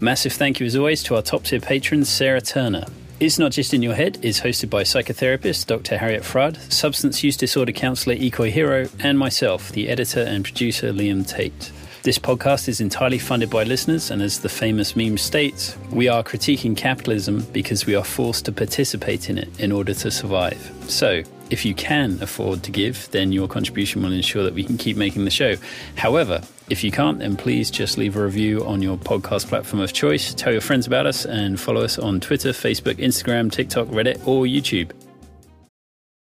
Massive thank you as always to our top tier patron, Sarah Turner. It's Not Just in Your Head is hosted by psychotherapist Dr. Harriet Fraad, substance use disorder counsellor Ikoi Hiroe, and myself, the editor and producer Liam Tate. This podcast is entirely funded by listeners, and as the famous meme states, we are critiquing capitalism because we are forced to participate in it in order to survive. So, if you can afford to give, then your contribution will ensure that we can keep making the show. However, if you can't, then please just leave a review on your podcast platform of choice. Tell your friends about us and follow us on Twitter, Facebook, Instagram, TikTok, Reddit, or YouTube.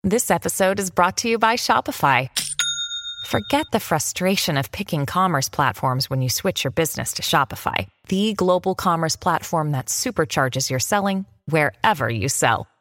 This episode is brought to you by Shopify. Forget the frustration of picking commerce platforms when you switch your business to Shopify, the global commerce platform that supercharges your selling wherever you sell.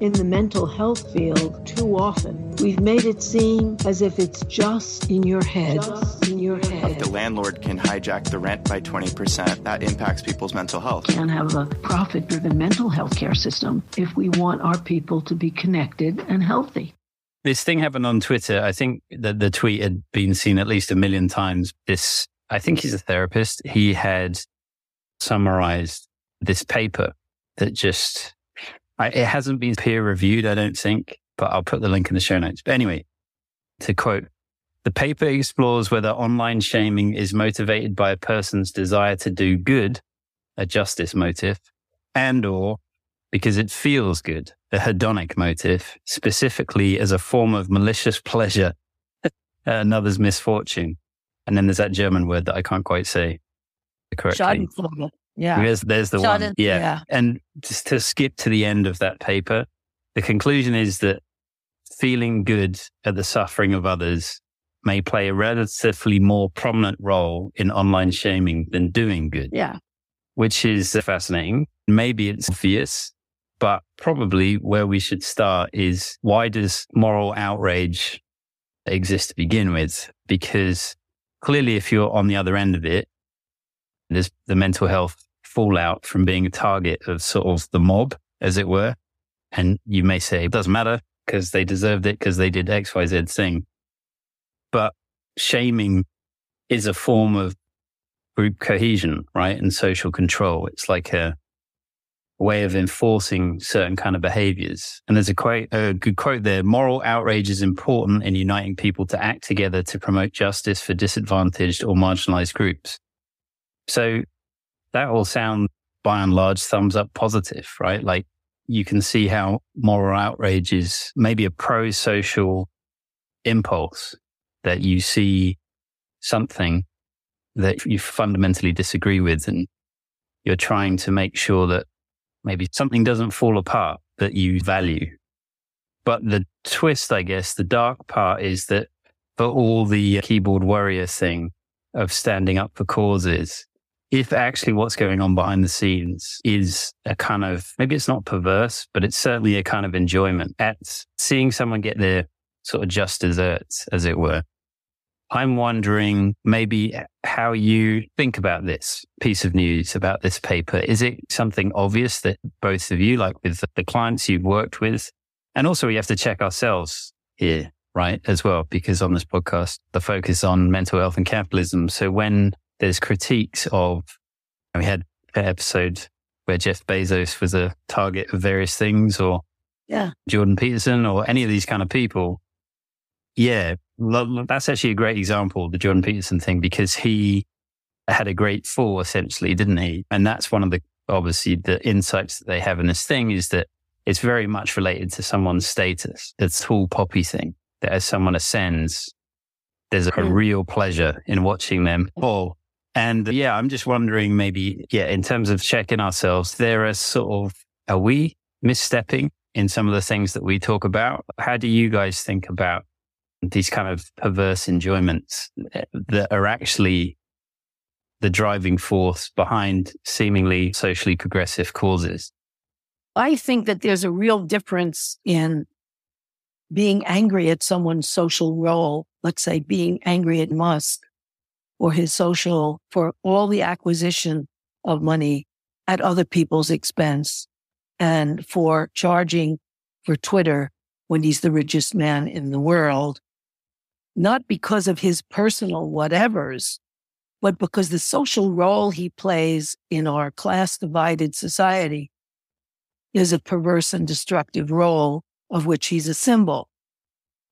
In the mental health field, too often, we've made it seem as if it's just in your head. Just in your head. The landlord can hijack the rent by 20%. That impacts people's mental health. Can't have a profit driven mental health care system if we want our people to be connected and healthy. This thing happened on Twitter. I think that the tweet had been seen at least a million times. This, I think he's a therapist. He had summarized this paper that just I, it hasn't been peer reviewed, I don't think, but I'll put the link in the show notes. But anyway, to quote, the paper explores whether online shaming is motivated by a person's desire to do good, a justice motive, and or because it feels good, a hedonic motive, specifically as a form of malicious pleasure at another's misfortune. And then there's that German word that I can't quite say correctly. Yeah. There's, there's the one. Yeah. yeah. And just to skip to the end of that paper, the conclusion is that feeling good at the suffering of others may play a relatively more prominent role in online shaming than doing good. Yeah. Which is fascinating. Maybe it's obvious, but probably where we should start is why does moral outrage exist to begin with? Because clearly, if you're on the other end of it, there's the mental health fallout from being a target of sort of the mob, as it were. And you may say it doesn't matter because they deserved it because they did X, Y, Z thing. But shaming is a form of group cohesion, right? And social control. It's like a way of enforcing certain kind of behaviors. And there's a quote, a good quote there. Moral outrage is important in uniting people to act together to promote justice for disadvantaged or marginalized groups. So that all sounds by and large thumbs up positive, right? Like you can see how moral outrage is maybe a pro social impulse that you see something that you fundamentally disagree with and you're trying to make sure that maybe something doesn't fall apart that you value. But the twist, I guess, the dark part is that for all the keyboard warrior thing of standing up for causes, if actually what's going on behind the scenes is a kind of, maybe it's not perverse, but it's certainly a kind of enjoyment at seeing someone get their sort of just desserts, as it were. I'm wondering maybe how you think about this piece of news, about this paper. Is it something obvious that both of you, like with the clients you've worked with, and also we have to check ourselves here, right, as well, because on this podcast, the focus on mental health and capitalism. So when there's critiques of, we had an episode where Jeff Bezos was a target of various things or yeah. Jordan Peterson or any of these kind of people. Yeah, that's actually a great example, the Jordan Peterson thing, because he had a great fall essentially, didn't he? And that's one of the, obviously the insights that they have in this thing is that it's very much related to someone's status. The tall poppy thing that as someone ascends, there's a Mm. real pleasure in watching them fall. And uh, yeah, I'm just wondering maybe, yeah, in terms of checking ourselves, there are sort of, are we misstepping in some of the things that we talk about? How do you guys think about these kind of perverse enjoyments eh, that are actually the driving force behind seemingly socially progressive causes? I think that there's a real difference in being angry at someone's social role. Let's say being angry at Musk for his social, for all the acquisition of money at other people's expense and for charging for Twitter when he's the richest man in the world, not because of his personal whatevers, but because the social role he plays in our class divided society is a perverse and destructive role of which he's a symbol.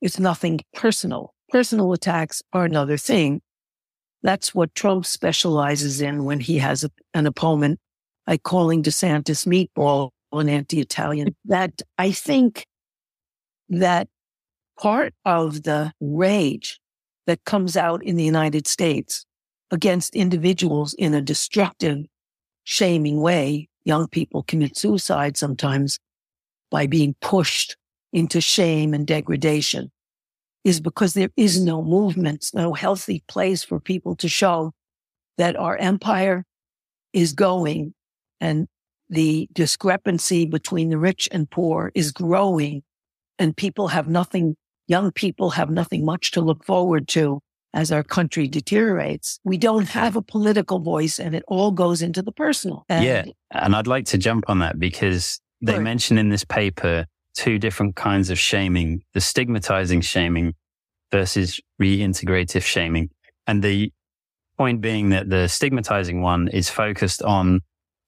It's nothing personal. Personal attacks are another thing. That's what Trump specializes in when he has a, an opponent, like calling DeSantis meatball an anti-Italian. That I think that part of the rage that comes out in the United States against individuals in a destructive, shaming way. Young people commit suicide sometimes by being pushed into shame and degradation is because there is no movement, no healthy place for people to show that our empire is going and the discrepancy between the rich and poor is growing and people have nothing, young people have nothing much to look forward to as our country deteriorates. We don't have a political voice and it all goes into the personal. And yeah. And I'd like to jump on that because they mention in this paper two different kinds of shaming, the stigmatizing shaming versus reintegrative shaming. And the point being that the stigmatizing one is focused on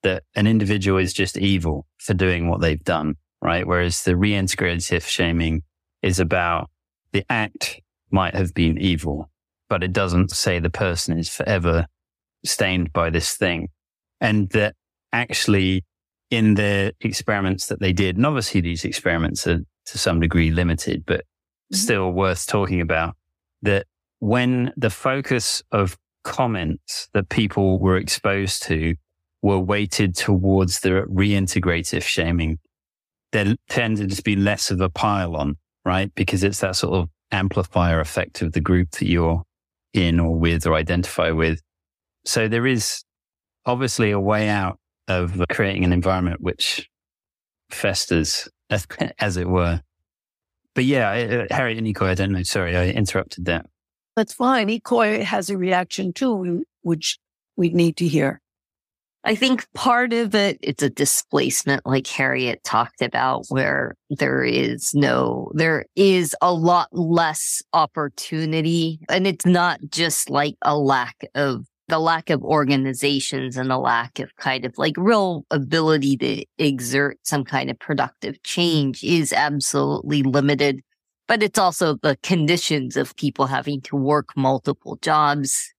that an individual is just evil for doing what they've done, right? Whereas the reintegrative shaming is about the act might have been evil, but it doesn't say the person is forever stained by this thing. And that actually in the experiments that they did, and obviously these experiments are to some degree limited, but mm-hmm. still worth talking about that when the focus of comments that people were exposed to were weighted towards the reintegrative shaming, there tended to be less of a pile on, right? Because it's that sort of amplifier effect of the group that you're in or with or identify with. So there is obviously a way out of creating an environment which festers, as, as it were. But yeah, uh, Harry and Ikoi, I don't know. Sorry, I interrupted that. That's fine. Ikoi has a reaction too, which we need to hear. I think part of it, it's a displacement like Harriet talked about where there is no, there is a lot less opportunity. And it's not just like a lack of the lack of organizations and the lack of kind of like real ability to exert some kind of productive change is absolutely limited. But it's also the conditions of people having to work multiple jobs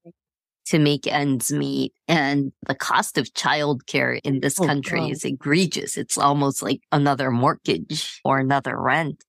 to make ends meet. And the cost of childcare in this oh, country God. is egregious. It's almost like another mortgage or another rent.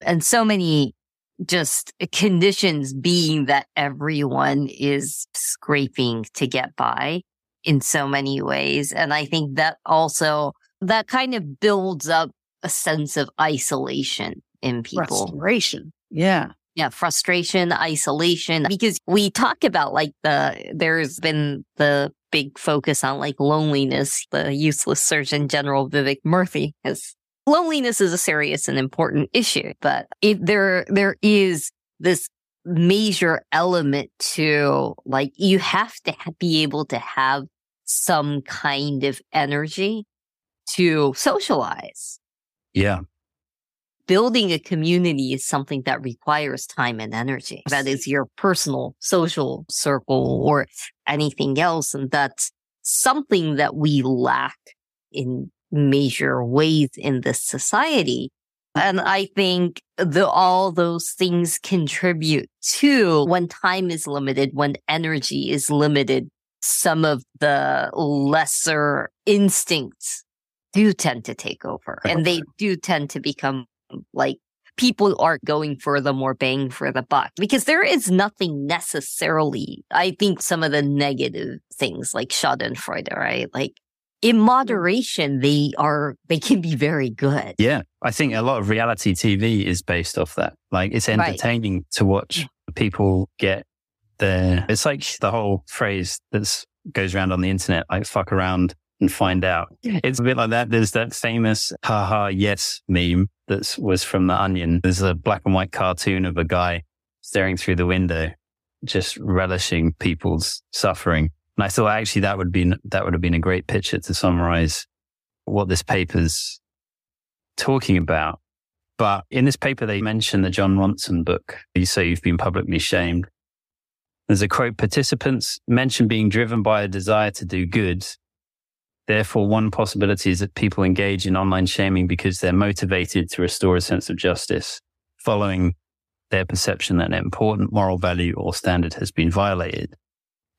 And so many just conditions being that everyone is scraping to get by in so many ways. And I think that also, that kind of builds up a sense of isolation in people. Frustration. Yeah. Yeah, frustration, isolation, because we talk about like the, there's been the big focus on like loneliness. The useless Surgeon General Vivek Murthy has loneliness is a serious and important issue, but if there, there is this major element to like, you have to be able to have some kind of energy to socialize. Yeah. Building a community is something that requires time and energy. That is your personal social circle or anything else. And that's something that we lack in major ways in this society. And I think the, all those things contribute to when time is limited, when energy is limited, some of the lesser instincts do tend to take over and they do tend to become like people aren't going for the more bang for the buck because there is nothing necessarily. I think some of the negative things like Schadenfreude, right? Like in mm-hmm. moderation, they are, they can be very good. Yeah. I think a lot of reality TV is based off that. Like it's entertaining right. to watch people get there. It's like the whole phrase that goes around on the internet, like fuck around and find out. It's a bit like that. There's that famous haha yes meme that was from the onion. There's a black and white cartoon of a guy staring through the window just relishing people's suffering. And I thought actually that would be, that would have been a great picture to summarize what this paper's talking about. But in this paper, they mention the Jon Ronson book. You say you've been publicly shamed. There's a quote, participants mention being driven by a desire to do good. Therefore, one possibility is that people engage in online shaming because they're motivated to restore a sense of justice following their perception that an important moral value or standard has been violated.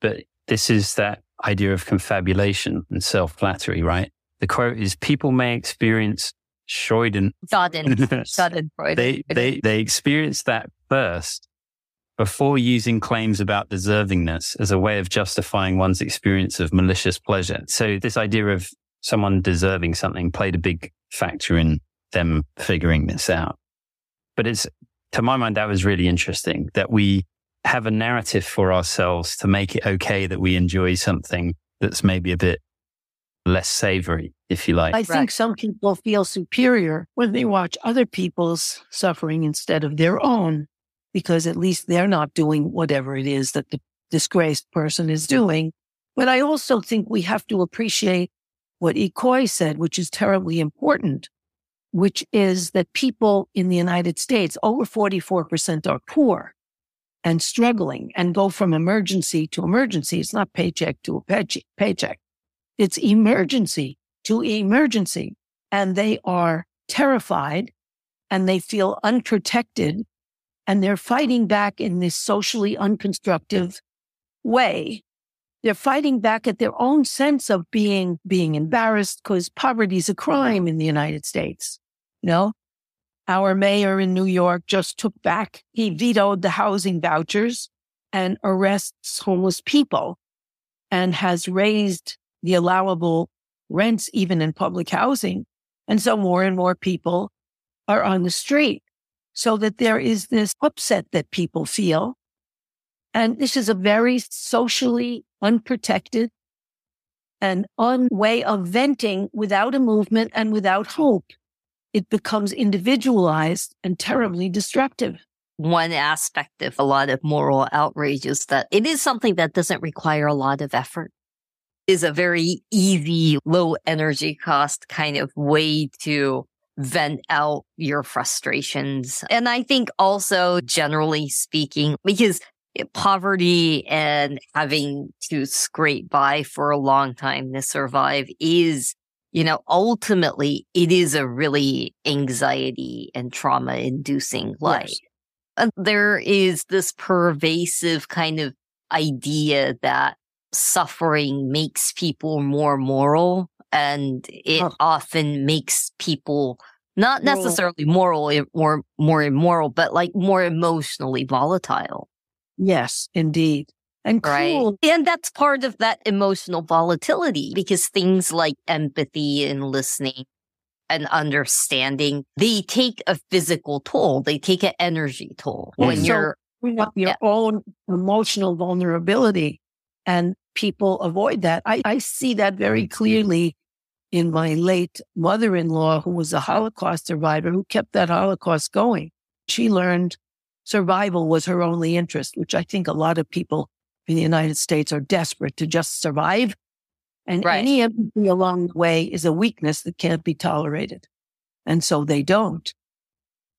But this is that idea of confabulation and self flattery, right? The quote is people may experience schaden Schadenfreude. they, they, they experience that first before using claims about deservingness as a way of justifying one's experience of malicious pleasure. So this idea of someone deserving something played a big factor in them figuring this out. But it's, to my mind, that was really interesting that we have a narrative for ourselves to make it okay that we enjoy something that's maybe a bit less savory, if you like. I think some people feel superior when they watch other people's suffering instead of their own, because at least they're not doing whatever it is that the disgraced person is doing. But I also think we have to appreciate what Ikoi said, which is terribly important, which is that people in the United States, over 44% are poor and struggling and go from emergency to emergency. It's not paycheck to a paycheck. It's emergency to emergency. And they are terrified and they feel unprotected and they're fighting back in this socially unconstructive way. They're fighting back at their own sense of being, being embarrassed because poverty is a crime in the United States. Know, our mayor in New York just took back, he vetoed the housing vouchers and arrests homeless people and has raised the allowable rents, even in public housing. And so more and more people are on the street so that there is this upset that people feel. And this is a very socially unprotected and un way of venting without a movement and without hope. It becomes individualized and terribly destructive. One aspect of a lot of moral outrage is that it is something that doesn't require a lot of effort is a very easy, low energy cost kind of way to vent out your frustrations. And I think also generally speaking, because poverty and having to scrape by for a long time to survive is, you know, ultimately it is a really anxiety and trauma inducing life. Yes. And there is this pervasive kind of idea that suffering makes people more moral and it oh. often makes people not necessarily moral eh, or more immoral, but like more emotionally volatile. Yes, indeed. And right. And that's part of that emotional volatility because things like empathy and listening and understanding, they take a physical toll. They take an energy toll when so you're your yeah. own emotional vulnerability and people avoid that. I, I see that very clearly in my late mother in law, who was a Holocaust survivor who kept that Holocaust going. She learned survival was her only interest, which I think a lot of people in the United States are desperate to just survive. And right. any empathy along the way is a weakness that can't be tolerated. And so they don't.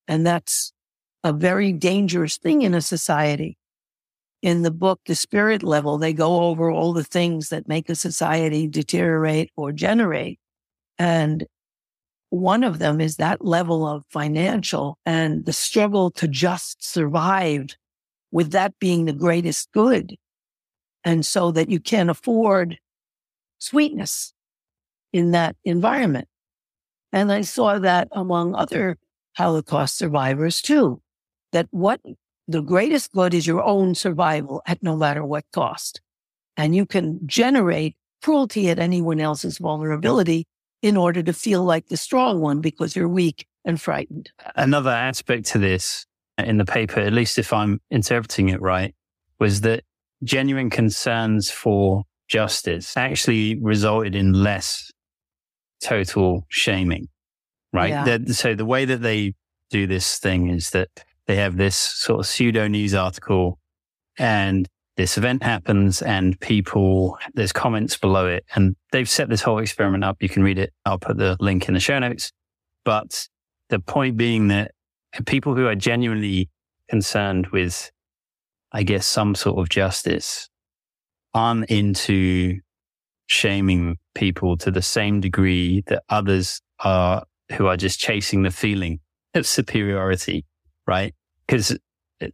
And that's a very dangerous thing in a society in the book, The Spirit Level, they go over all the things that make a society deteriorate or generate. And one of them is that level of financial and the struggle to just survive with that being the greatest good. And so that you can afford sweetness in that environment. And I saw that among other Holocaust survivors too, that what the greatest good is your own survival at no matter what cost. And you can generate cruelty at anyone else's vulnerability in order to feel like the strong one because you're weak and frightened. Another aspect to this uh, in the paper, at least if I'm interpreting it right, was that genuine concerns for justice actually resulted in less total shaming, right? Yeah. so the way that they do this thing is that they have this sort of pseudo news article And this event happens and people, there's comments below it and they've set this whole experiment up. You can read it. I'll put the link in the show notes. But the point being that people who are genuinely concerned with, I guess, some sort of justice I'm into shaming people to the same degree that others are who are just chasing the feeling of superiority, right? Because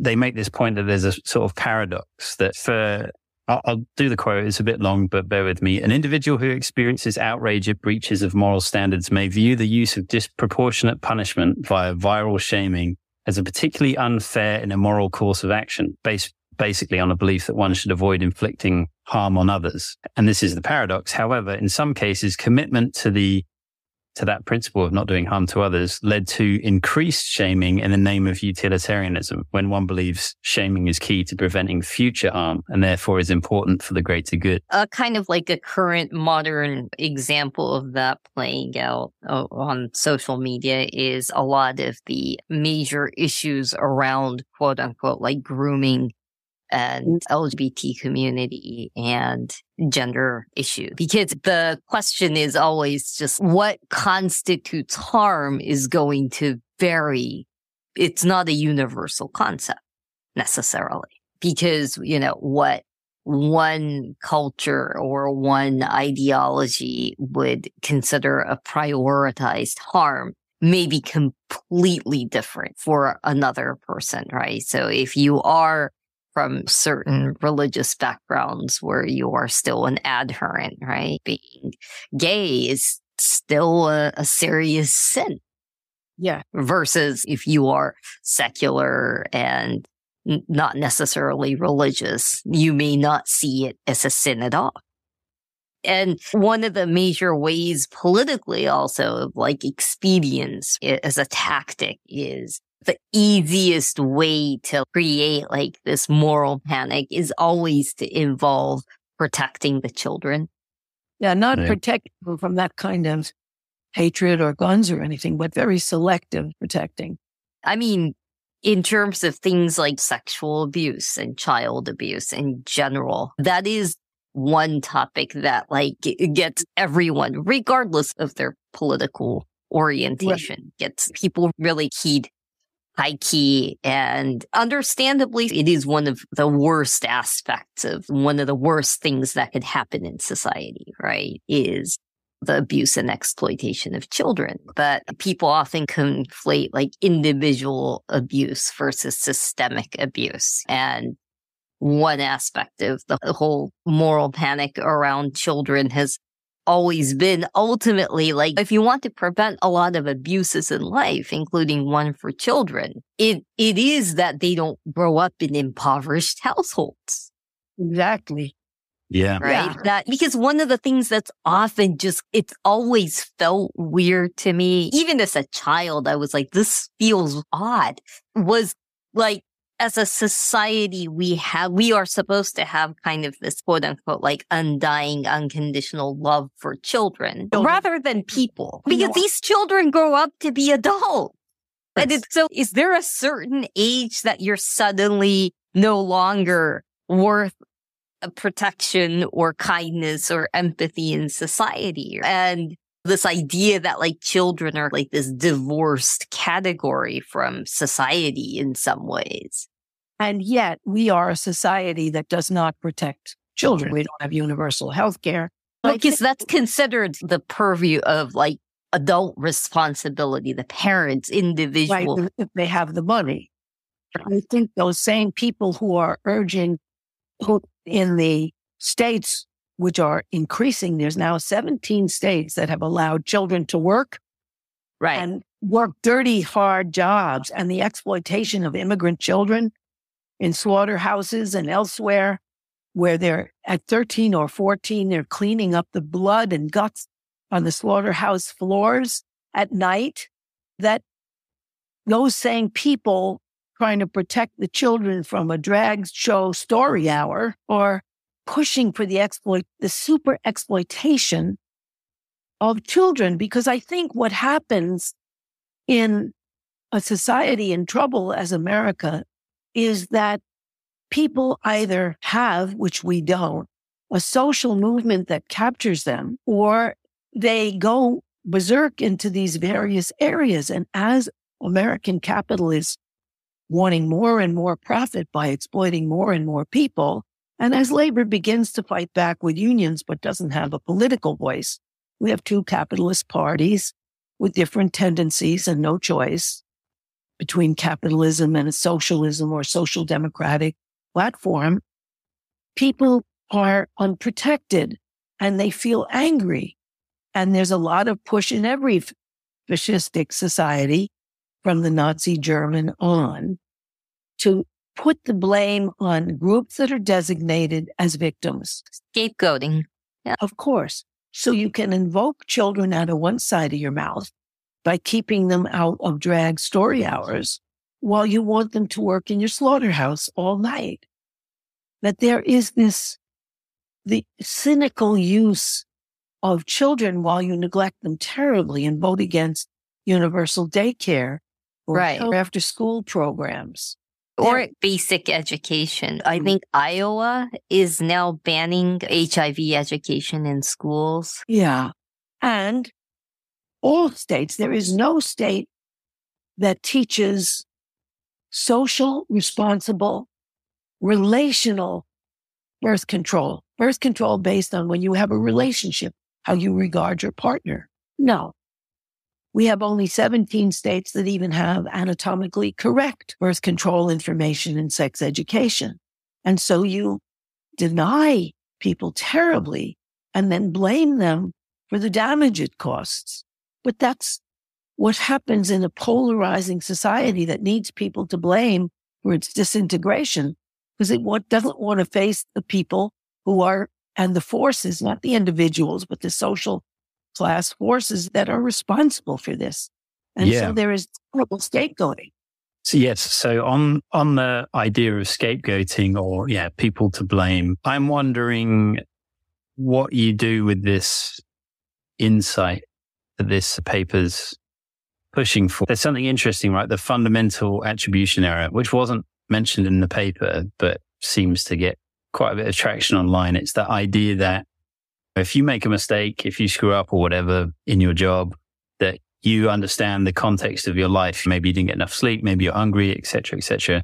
they make this point that there's a sort of paradox that for I'll, I'll, do the quote. It's a bit long, but bear with me. An individual who experiences outrage at breaches of moral standards may view the use of disproportionate punishment via viral shaming as a particularly unfair and immoral course of action based basically on a belief that one should avoid inflicting harm on others. And this is the paradox. However, in some cases, commitment to the to that principle of not doing harm to others led to increased shaming in the name of utilitarianism when one believes shaming is key to preventing future harm and therefore is important for the greater good. A kind of like a current modern example of that playing out uh, on social media is a lot of the major issues around quote unquote like grooming and mm. LGBT community and gender issue. Because the question is always just what constitutes harm is going to vary. It's not a universal concept necessarily because, you know, what one culture or one ideology would consider a prioritized harm may be completely different for another person, right? So if you are from certain religious backgrounds where you are still an adherent, right? Being gay is still a, a serious sin. Yeah. Versus if you are secular and n- not necessarily religious, you may not see it as a sin at all. And one of the major ways politically also of like expedience as a tactic is the easiest way to create like this moral panic is always to involve protecting the children. Yeah, not yeah. protecting them from that kind of hatred or guns or anything, but very selective protecting. I mean, in terms of things like sexual abuse and child abuse in general, that is one topic that like gets everyone, regardless of their political orientation, right. gets people really heed high key and understandably it is one of the worst aspects of one of the worst things that could happen in society, right? Is the abuse and exploitation of children. But people often conflate like individual abuse versus systemic abuse. And one aspect of the whole moral panic around children has always been ultimately like if you want to prevent a lot of abuses in life, including one for children, it it is that they don't grow up in impoverished households. Exactly. Yeah. Right. Yeah. That because one of the things that's often just it's always felt weird to me. Even as a child, I was like, this feels odd. Was like as a society, we have, we are supposed to have kind of this quote unquote, like undying, unconditional love for children rather than people because these children grow up to be adults. And it's, so is there a certain age that you're suddenly no longer worth uh, protection or kindness or empathy in society? And this idea that like children are like this divorced category from society in some ways. And yet we are a society that does not protect children. We don't have universal health care. Because that's considered the purview of like adult responsibility, the parents, individual. Right, if they have the money. I think those same people who are urging who in the states which are increasing. There's now 17 states that have allowed children to work. Right. And work dirty, hard jobs and the exploitation of immigrant children in slaughterhouses and elsewhere where they're at 13 or 14, they're cleaning up the blood and guts on the slaughterhouse floors at night that those same people trying to protect the children from a drag show story hour or pushing for the exploit, the super exploitation of children. Because I think what happens in a society in trouble as America is that people either have, which we don't, a social movement that captures them, or they go berserk into these various areas. And as American capitalists wanting more and more profit by exploiting more and more people, and as labor begins to fight back with unions but doesn't have a political voice, we have two capitalist parties with different tendencies and no choice between capitalism and a socialism or social democratic platform. People are unprotected and they feel angry. And there's a lot of push in every fascistic society from the Nazi German on to put the blame on groups that are designated as victims. Scapegoating. Yeah. Of course. So you can invoke children out of one side of your mouth by keeping them out of drag story hours while you want them to work in your slaughterhouse all night. That there is this, the cynical use of children while you neglect them terribly and vote against universal daycare or Right. after school programs. Or There- basic education. I mm-hmm. think Iowa is now banning HIV education in schools. Yeah. And all states, there is no state that teaches social, responsible, relational birth control. Birth control based on when you have a relationship, how you regard your partner. No. We have only 17 states that even have anatomically correct birth control information and sex education. And so you deny people terribly and then blame them for the damage it costs. But that's what happens in a polarizing society that needs people to blame for its disintegration because it doesn't want to face the people who are and the forces, not the individuals, but the social class forces that are responsible for this. And Yeah. so there is terrible scapegoating. So yes, so on on the idea of scapegoating or yeah, people to blame, I'm wondering what you do with this insight that this paper's pushing for. There's something interesting, right? The fundamental attribution error, which wasn't mentioned in the paper, but seems to get quite a bit of traction online. It's that idea that if you make a mistake, if you screw up or whatever in your job, that you understand the context of your life. Maybe you didn't get enough sleep. Maybe you're hungry, etc., etc.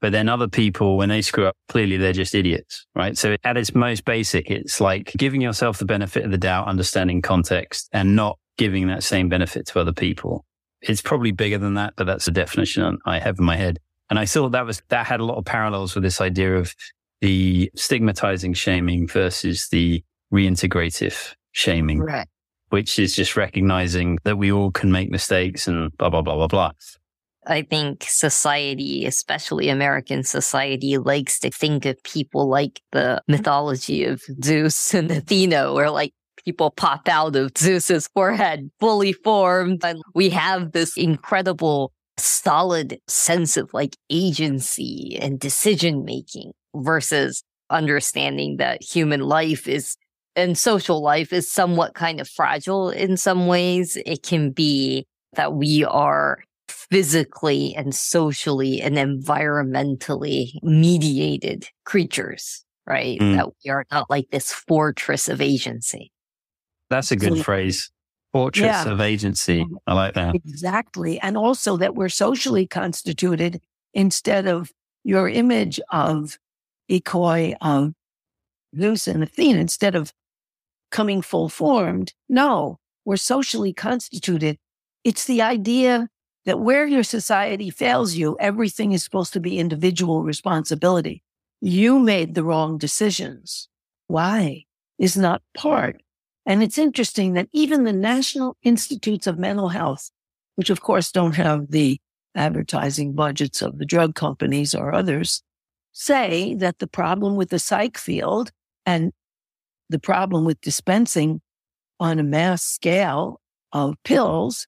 But then other people, when they screw up, clearly they're just idiots, right? So at its most basic, it's like giving yourself the benefit of the doubt, understanding context and not giving that same benefit to other people. It's probably bigger than that, but that's the definition I have in my head. And I thought that was, that had a lot of parallels with this idea of the stigmatizing shaming versus the reintegrative shaming Right. which is just recognizing that we all can make mistakes and blah, blah, blah, blah, blah. I think society, especially American society, likes to think of people like the mythology of Zeus and Athena, where like people pop out of Zeus's forehead fully formed. And we have this incredible solid sense of like agency and decision making versus understanding that human life is and social life is somewhat kind of fragile in some ways. It can be that we are physically and socially and environmentally mediated creatures, right? Mm. That we are not like this fortress of agency. That's a good So- phrase. Fortress Yeah. of agency. I like that. Exactly. And also that we're socially constituted instead of your image of Ikoi, of Zeus and Athena, instead of coming full formed. No, we're socially constituted. It's the idea that where your society fails you, everything is supposed to be individual responsibility. You made the wrong decisions. Why is not part and it's interesting that even the National Institutes of Mental Health, which of course don't have the advertising budgets of the drug companies or others, say that the problem with the psych field and the problem with dispensing on a mass scale of pills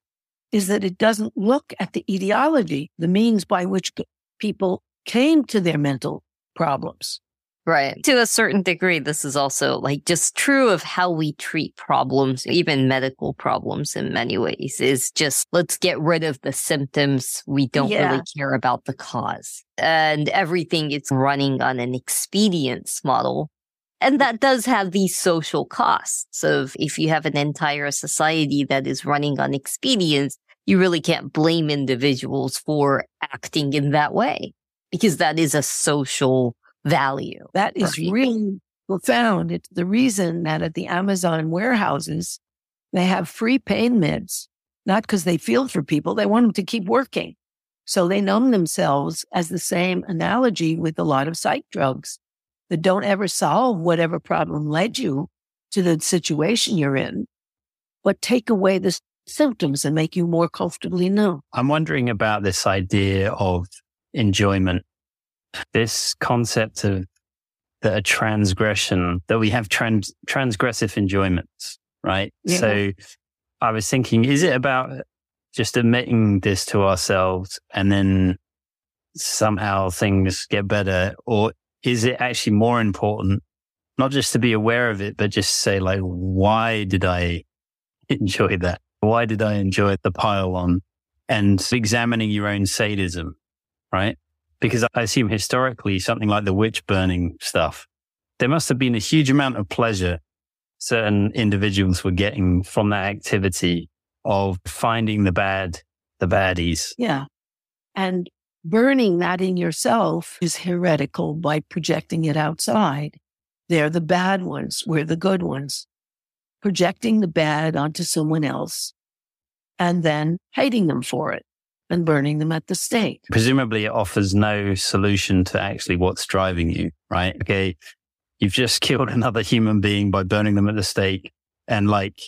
is that it doesn't look at the etiology, the means by which people came to their mental problems. Right. To a certain degree, this is also like just true of how we treat problems, even medical problems in many ways is just let's get rid of the symptoms. We don't Yeah. really care about the cause and everything is running on an expedience model. And that does have these social costs of if you have an entire society that is running on expedience, you really can't blame individuals for acting in that way because that is a social value. That is people. really profound. It's the reason that at the Amazon warehouses, they have free pain meds, not because they feel for people, they want them to keep working. So they numb themselves as the same analogy with a lot of psych drugs that don't ever solve whatever problem led you to the situation you're in, but take away the symptoms and make you more comfortably numb. I'm wondering about this idea of enjoyment, this concept of that a transgression, that we have trans, transgressive enjoyments, right? Yeah. So I was thinking, is it about just admitting this to ourselves and then somehow things get better? Or is it actually more important, not just to be aware of it, but just say like, why did I enjoy that? Why did I enjoy the pile on? And examining your own sadism, right? Because I assume historically something like the witch burning stuff, there must have been a huge amount of pleasure certain individuals were getting from that activity of finding the bad, the baddies. Yeah. And burning that in yourself is heretical by projecting it outside. They're the bad ones. We're the good ones. Projecting the bad onto someone else and then hating them for it and burning them at the stake. Presumably it offers no solution to actually what's driving you, right? Okay. You've just killed another human being by burning them at the stake and like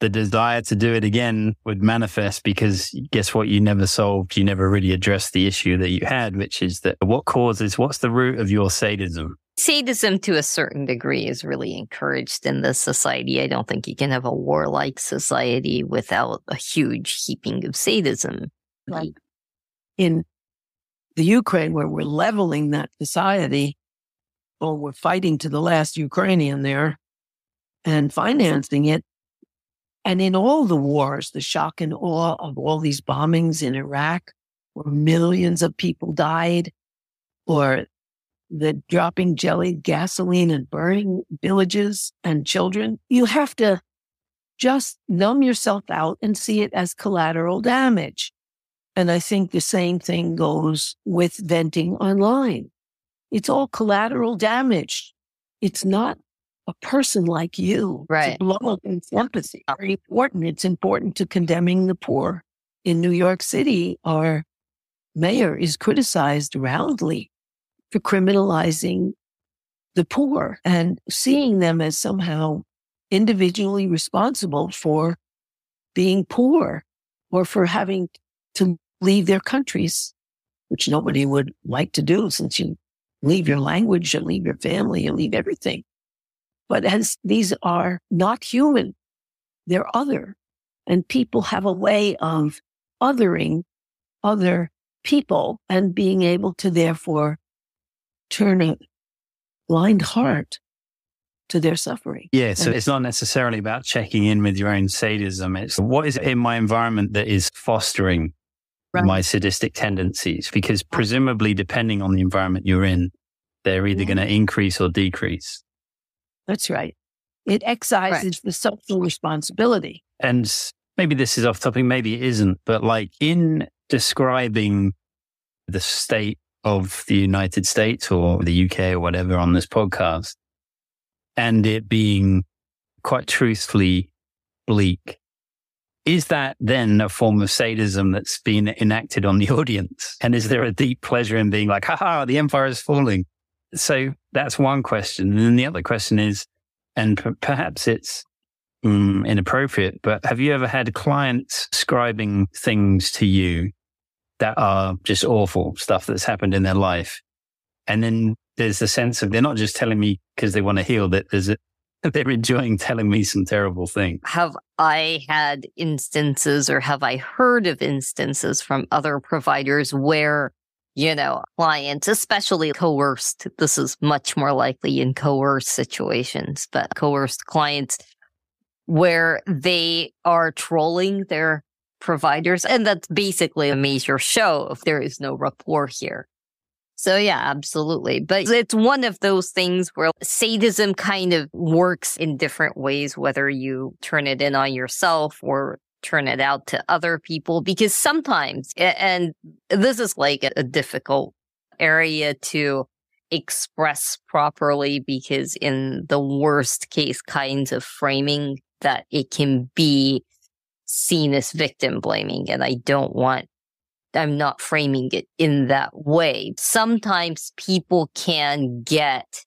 the desire to do it again would manifest because guess what? You never solved, you never really addressed the issue that you had, which is that what causes, what's the root of your sadism? Sadism to a certain degree is really encouraged in this society. I don't think you can have a warlike society without a huge heaping of sadism. Like in the Ukraine, where we're leveling that society, or we're fighting to the last Ukrainian there and financing it. And in all the wars, the shock and awe of all these bombings in Iraq, where millions of people died, or the dropping jelly gasoline and burning villages and children, you have to just numb yourself out and see it as collateral damage. And I think the same thing goes with venting online. It's all collateral damage. It's not a person like you Right. to blow up in empathy. Very important. It's important to condemning the poor. In New York City, our mayor is criticized roundly for criminalizing the poor and seeing them as somehow individually responsible for being poor or for having to leave their countries, which nobody would like to do since you leave your language, you leave your family, you leave everything. But as these are not human, they're other. And people have a way of othering other people and being able to therefore turn a blind heart to their suffering. Yeah. So And- it's not necessarily about checking in with your own sadism. It's what is it in my environment that is fostering Right. my sadistic tendencies? Because presumably, depending on the environment you're in, they're either Yeah. going to increase or decrease. That's right. It excises the social responsibility. And maybe this is off topic, maybe it isn't, but like in describing the state of the United States or the UK or whatever on this podcast, and it being quite truthfully bleak, is that then a form of sadism that's been enacted on the audience? And is there a deep pleasure in being like, haha, the empire is falling? So that's one question. And then the other question is, and p- perhaps it's mm, inappropriate, but have you ever had clients scribing things to you that are just awful stuff that's happened in their life? And then there's the sense of they're not just telling me because they want to heal, that there's a, they're enjoying telling me some terrible thing. Have I had instances or have I heard of instances from other providers where you know, clients, especially coerced. This is much more likely in coerced situations, but coerced clients where they are trolling their providers. And that's basically a major show if there is no rapport here. So yeah, absolutely. But it's one of those things where sadism kind of works in different ways, whether you turn it in on yourself or turn it out to other people, because sometimes, and this is like a difficult area to express properly because in the worst case kinds of framing that it can be seen as victim blaming. And I don't want I'm not framing it in that way. Sometimes people can get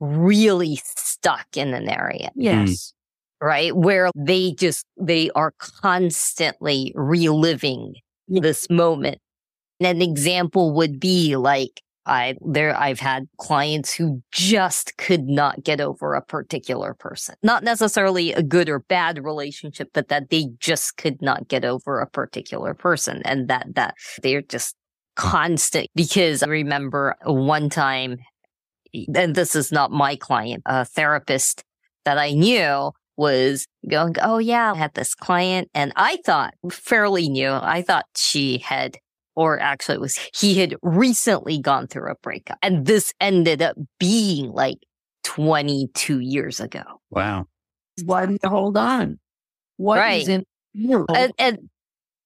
really stuck in an area. Hmm. Yes. Right. Where they just, they are constantly reliving this moment. And An example would be like I there I've had clients who just could not get over a particular person. Not necessarily a good or bad relationship, but that they just could not get over a particular person and that that they're just constant because I remember one time and this is not my client, a therapist that I knew was going, Oh yeah, I had this client and I thought fairly new. I thought she had or actually it was he had recently gone through a breakup and this ended up being like 22 years ago Wow. Why do you hold on? What is Right. in and, and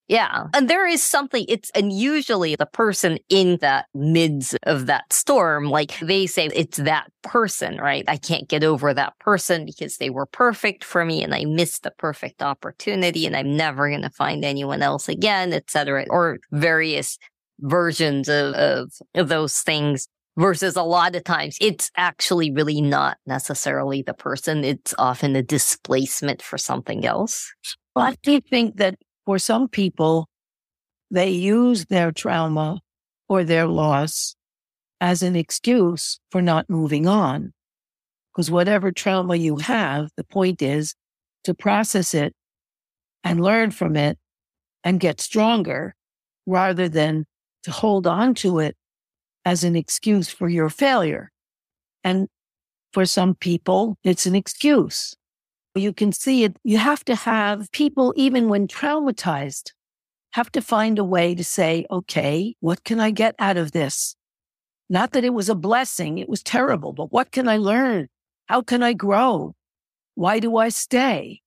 yeah. And there is something it's and usually the person in that midst of that storm like they say it's that person right? I can't get over that person because they were perfect for me and i missed the perfect opportunity and i'm never going to find anyone else again etc or various versions of, of of those things versus a lot of times it's actually really not necessarily the person it's often a displacement for something else. I do think that for some people, they use their trauma or their loss as an excuse for not moving on. Because whatever trauma you have, the point is to process it and learn from it and get stronger rather than to hold on to it as an excuse for your failure. And for some people, it's an excuse. You can see it. You have to have people, even when traumatized, have to find a way to say, okay, what can I get out of this? Not that it was a blessing. It was terrible, but what can I learn? How can I grow? Why do I stay?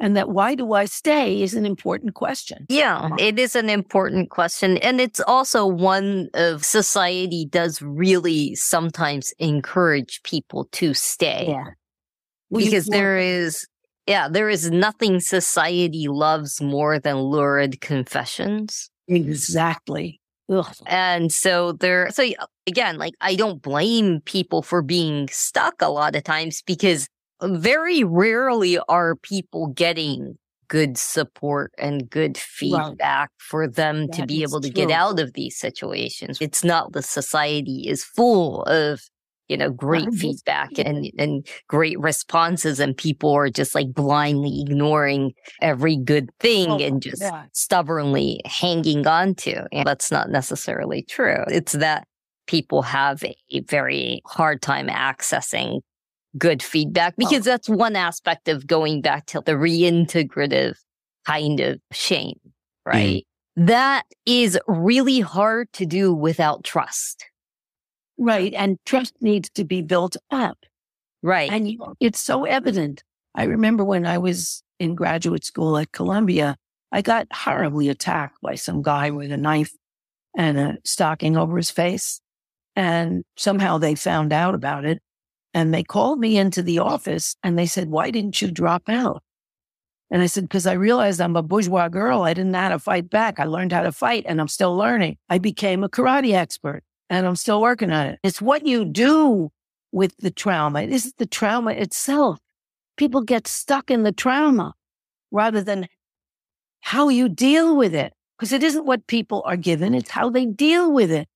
And that why do I stay is an important question. Yeah, it is an important question. And it's also one of society does really sometimes encourage people to stay. We- Because there is, yeah, there is nothing society loves more than lurid confessions. Exactly. Ugh. And so there, so again, like I don't blame people for being stuck a lot of times because very rarely are people getting good support and good feedback for them to be able to get out of these situations. It's not the society is full of you know great feedback and and great responses and people are just like blindly ignoring every good thing Oh, and just yeah. stubbornly hanging on to. And that's not necessarily true. It's that people have a very hard time accessing good feedback oh. because that's one aspect of going back to the reintegrative kind of shame, mm. right? That is really hard to do without trust, Right. And trust needs to be built up. right? And you, it's so evident. I remember when I was in graduate school at Columbia, I got horribly attacked by some guy with a knife and a stocking over his face. And somehow they found out about it and they called me into the office and they said, why didn't you drop out? And I said, because I realized I'm a bourgeois girl. I didn't know how to fight back. I learned how to fight and I'm still learning. I became a karate expert and I'm still working on it. It's what you do with the trauma. It isn't the trauma itself. People get stuck in the trauma rather than how you deal with it. Because it isn't what people are given, it's how they deal with it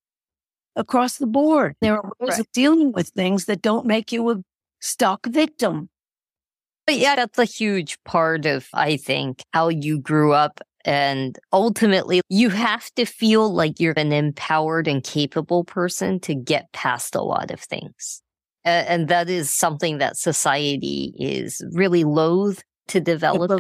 across the board. There are ways of dealing with things that don't make you a stuck victim. But yeah, that's a huge part of, I think, how you grew up And ultimately, you have to feel like you're an empowered and capable person to get past a lot of things. And that is something that society is really loath to develop.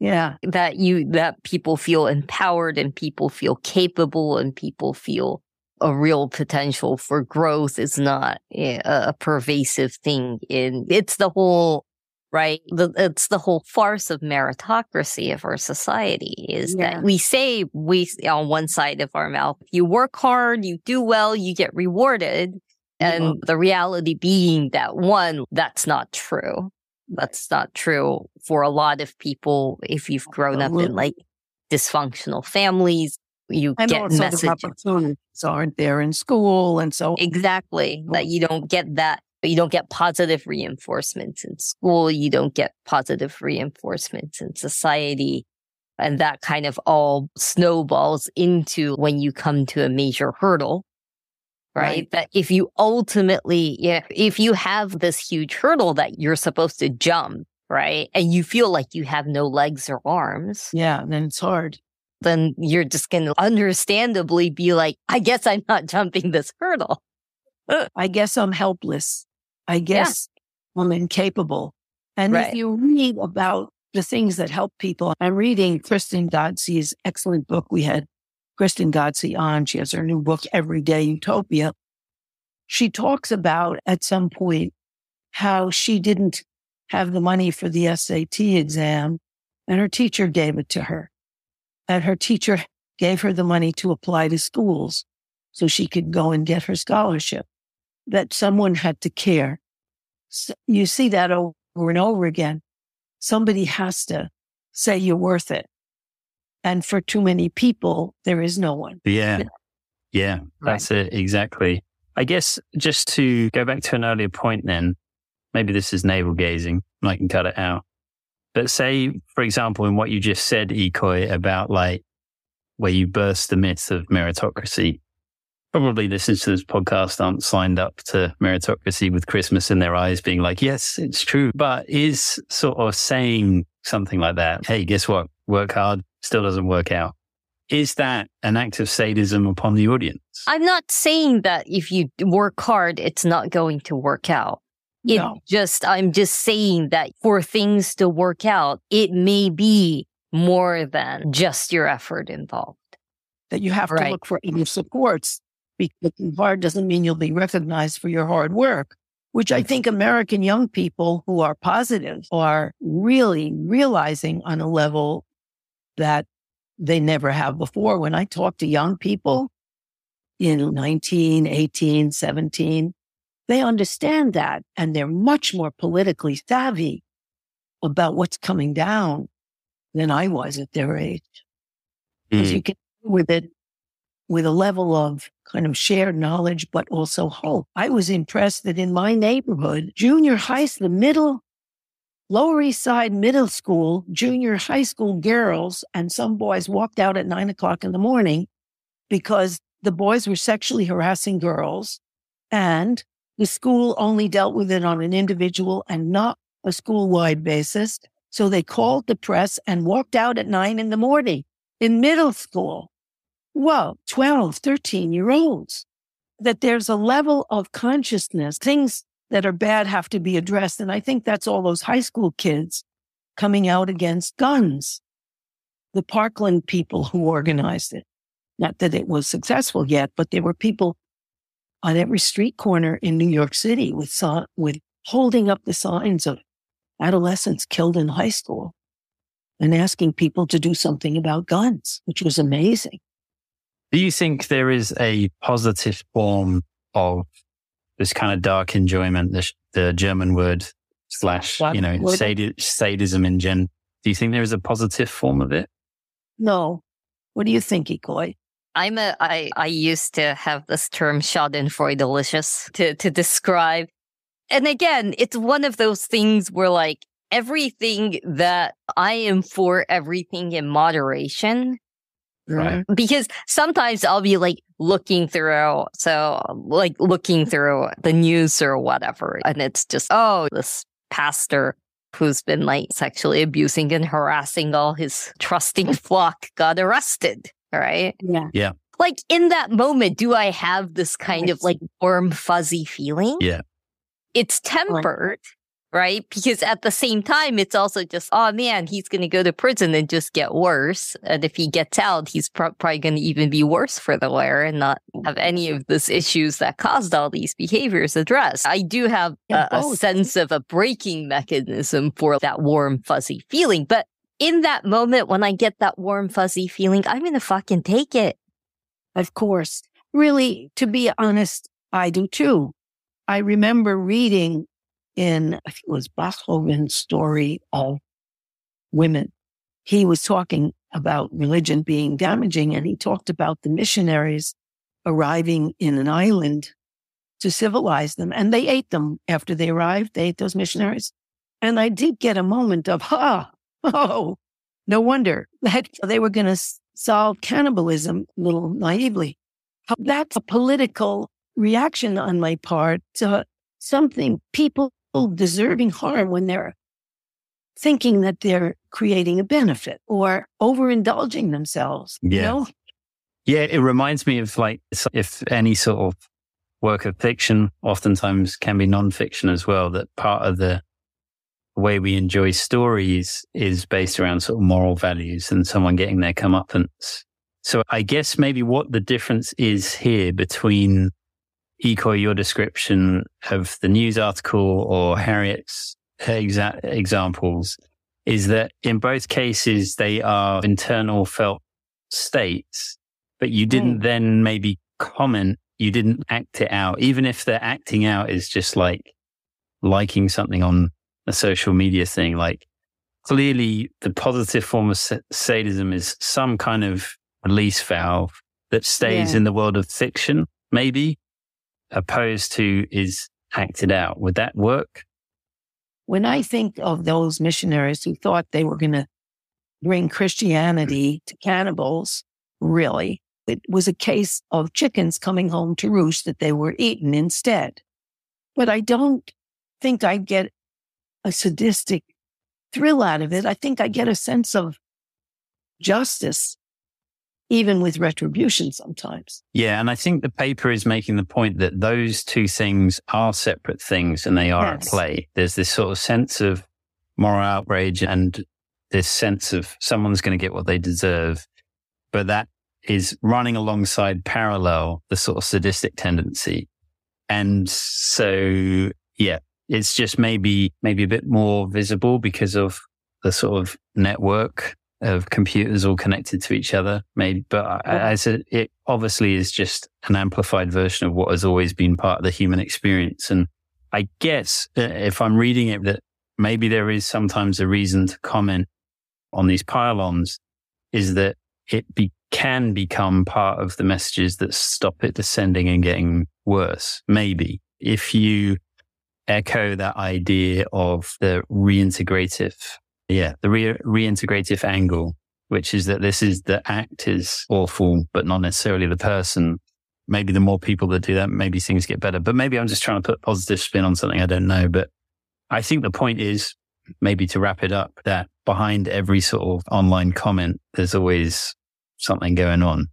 Yeah. That you, that people feel empowered and people feel capable and people feel a real potential for growth is not eh, a, a pervasive thing in, it's the whole right? The, it's the whole farce of meritocracy of our society is yeah. that we say we on one side of our mouth, you work hard, you do well, you get rewarded. And mm-hmm. the reality being that one, that's not true. That's not true for a lot of people. If you've grown up in like dysfunctional families, you and get messages. opportunities aren't there in school. And so exactly that you don't get that you don't get positive reinforcements in school. You don't get positive reinforcements in society. And that kind of all snowballs into when you come to a major hurdle, right? right. That if you ultimately, yeah, if you have this huge hurdle that you're supposed to jump, right? And you feel like you have no legs or arms. Yeah. Then it's hard. Then you're just going to understandably be like, I guess I'm not jumping this hurdle. I guess I'm helpless. I guess yeah. I'm incapable. And right. if you read about the things that help people, I'm reading Kristen Ghodsee's excellent book. We had Kristen Ghodsee on. She has her new book, Everyday Utopia. She talks about at some point how she didn't have the money for the SAT exam and her teacher gave it to her. And her teacher gave her the money to apply to schools so she could go and get her scholarship that someone had to care. So you see that over and over again. Somebody has to say you're worth it. And for too many people, there is no one. Yeah. Yeah. That's right. it. Exactly. I guess just to go back to an earlier point then, maybe this is navel gazing. I can cut it out. But say, for example, in what you just said, Ikoi, about like where you burst the myth of meritocracy, probably listeners to this podcast aren't signed up to meritocracy with Christmas in their eyes, being like, yes, it's true. But is sort of saying something like that, hey, guess what? Work hard still doesn't work out. Is that an act of sadism upon the audience? I'm not saying that if you work hard, it's not going to work out. It no. just, I'm just saying that for things to work out, it may be more than just your effort involved. That you have right. to look for any supports looking hard doesn't mean you'll be recognized for your hard work, which I think American young people who are positive are really realizing on a level that they never have before. When I talk to young people in 19, 18, 17, they understand that and they're much more politically savvy about what's coming down than I was at their age. Because mm. you can with it with a level of kind of shared knowledge, but also hope. I was impressed that in my neighborhood, junior high, the middle, Lower East Side Middle School, junior high school girls and some boys walked out at nine o'clock in the morning because the boys were sexually harassing girls and the school only dealt with it on an individual and not a school wide basis. So they called the press and walked out at nine in the morning in middle school whoa, 12, 13 year olds, that there's a level of consciousness, things that are bad have to be addressed. And I think that's all those high school kids coming out against guns. The Parkland people who organized it. Not that it was successful yet, but there were people on every street corner in New York City with, with holding up the signs of adolescents killed in high school and asking people to do something about guns, which was amazing. Do you think there is a positive form of this kind of dark enjoyment, the, the German word slash, what? you know, sadi- sadism in gen? Do you think there is a positive form of it? No. What do you think, Ikoi? I'm a, I, I used to have this term schadenfreudelicious to, to describe. And again, it's one of those things where like everything that I am for everything in moderation Right. Mm-hmm. Because sometimes I'll be like looking through, so like looking through the news or whatever, and it's just, oh, this pastor who's been like sexually abusing and harassing all his trusting flock got arrested. Right. Yeah. Yeah. Like in that moment, do I have this kind of like warm, fuzzy feeling? Yeah. It's tempered, right? Because at the same time, it's also just, oh man, he's going to go to prison and just get worse. And if he gets out, he's pro- probably going to even be worse for the lawyer and not have any of these issues that caused all these behaviors addressed. I do have Yeah, a, a sense of a braking mechanism for that warm, fuzzy feeling. But in that moment, when I get that warm, fuzzy feeling, I'm going to fucking take it. Of course. Really, to be honest, I do too. I remember reading in, I think it was Beethoven's story of women. He was talking about religion being damaging and he talked about the missionaries arriving in an island to civilize them and they ate them after they arrived. They ate those missionaries. And I did get a moment of, ha, oh, no wonder that they were going to solve cannibalism a little naively. That's a political reaction on my part to something people deserving harm when they're thinking that they're creating a benefit or overindulging themselves. You Yeah. know? Yeah, it reminds me of like if any sort of work of fiction oftentimes can be non-fiction as well, that part of the way we enjoy stories is based around sort of moral values and someone getting their comeuppance. So I guess maybe what the difference is here between Ikoi, your description of the news article or Harriet's exa- examples is that in both cases, they are internal felt states, but you didn't hmm. then maybe comment, you didn't act it out, even if the acting out is just like liking something on a social media thing. Like clearly the positive form of sadism is some kind of release valve that stays Yeah. in the world of fiction, maybe opposed to is acted out. Would that work? When I think of those missionaries who thought they were going to bring Christianity to cannibals, really, it was a case of chickens coming home to roost that they were eaten instead. But I don't think I get a sadistic thrill out of it. I think I get a sense of justice, even with retribution sometimes. Yeah. And I think the paper is making the point that those two things are separate things and they are at play. There's this sort of sense of moral outrage and this sense of someone's going to get what they deserve. But that is running alongside parallel the sort of sadistic tendency. And so, yeah, it's just maybe, maybe a bit more visible because of the sort of network of computers all connected to each other, maybe. But I said it obviously is just an amplified version of what has always been part of the human experience. And I guess uh, if I'm reading it, that maybe there is sometimes a reason to comment on these pile-ons is that it be, can become part of the messages that stop it descending and getting worse. Maybe if you echo that idea of the reintegrative, yeah, the re- reintegrative angle, which is that this is the act is awful, but not necessarily the person. Maybe the more people that do that, maybe things get better. But maybe I'm just trying to put positive spin on something I don't know. But I think the point is maybe to wrap it up that behind every sort of online comment, there's always something going on.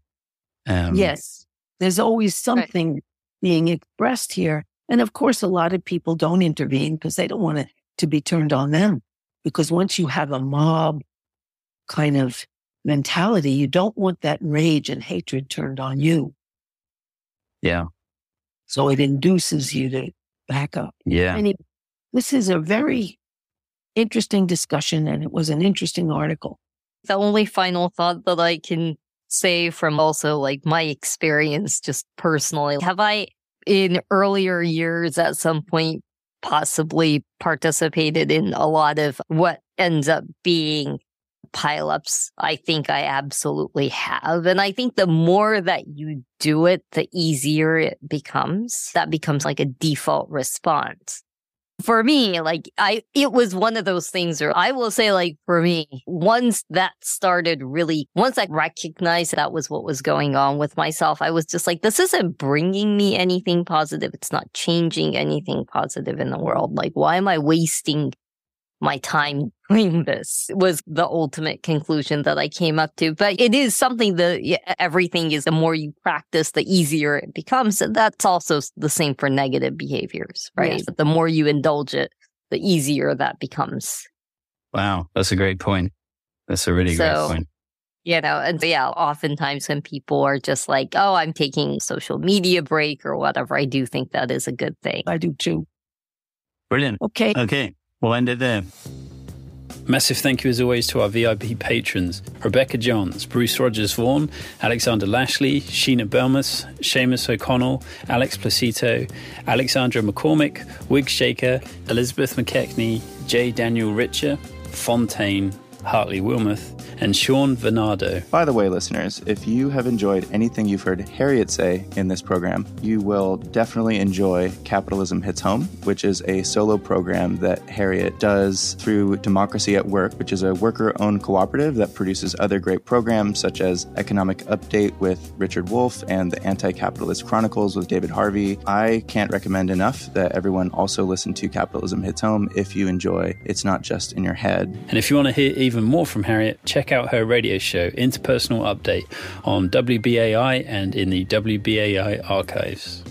Um, Yes. There's always something being expressed here. And of course, a lot of people don't intervene because they don't want it to be turned on them. Because once you have a mob kind of mentality, you don't want that rage and hatred turned on you. Yeah. So it induces you to back up. Yeah. Anyway, this is a very interesting discussion and it was an interesting article. The only final thought that I can say from also like my experience just personally, have I in earlier years at some point possibly participated in a lot of what ends up being pileups? I think I absolutely have. And I think the more that you do it, the easier it becomes. That becomes like a default response for me, like I, it was one of those things where I will say, like, for me, once that started really, once I recognized that was what was going on with myself, I was just like, this isn't bringing me anything positive. It's not changing anything positive in the world. Like, why am I wasting my time doing this was the ultimate conclusion that I came up to. But it is something that everything is the more you practice, the easier it becomes. And that's also the same for negative behaviors, right? Yes. The more you indulge it, the easier that becomes. Wow. That's a great point. That's a really so, great point. You know, and yeah, oftentimes when people are just like, oh, I'm taking social media break or whatever, I do think that is a good thing. I do too. Brilliant. Okay. Okay. We'll end it there. Massive thank you as always to our VIP patrons Rebecca Johns, Bruce Rogers Vaughan, Alexander Lashley, Sheena Belmas, Seamus O'Connell, Alex Placito, Alexandra McCormick, Wig Shaker, Elizabeth McKechnie, J. Daniel Richer, Fontaine, Hartley Wilmoth, and Sean Venado. By the way, listeners, if you have enjoyed anything you've heard Harriet say in this program, you will definitely enjoy Capitalism Hits Home, which is a solo program that Harriet does through Democracy at Work, which is a worker owned cooperative that produces other great programs such as Economic Update with Richard Wolff and the Anti Capitalist Chronicles with David Harvey. I can't recommend enough that everyone also listen to Capitalism Hits Home if you enjoy It's Not Just in Your Head. And if you want to hear even more from Harriet, check out her radio show, Interpersonal Update, on WBAI and in the WBAI archives.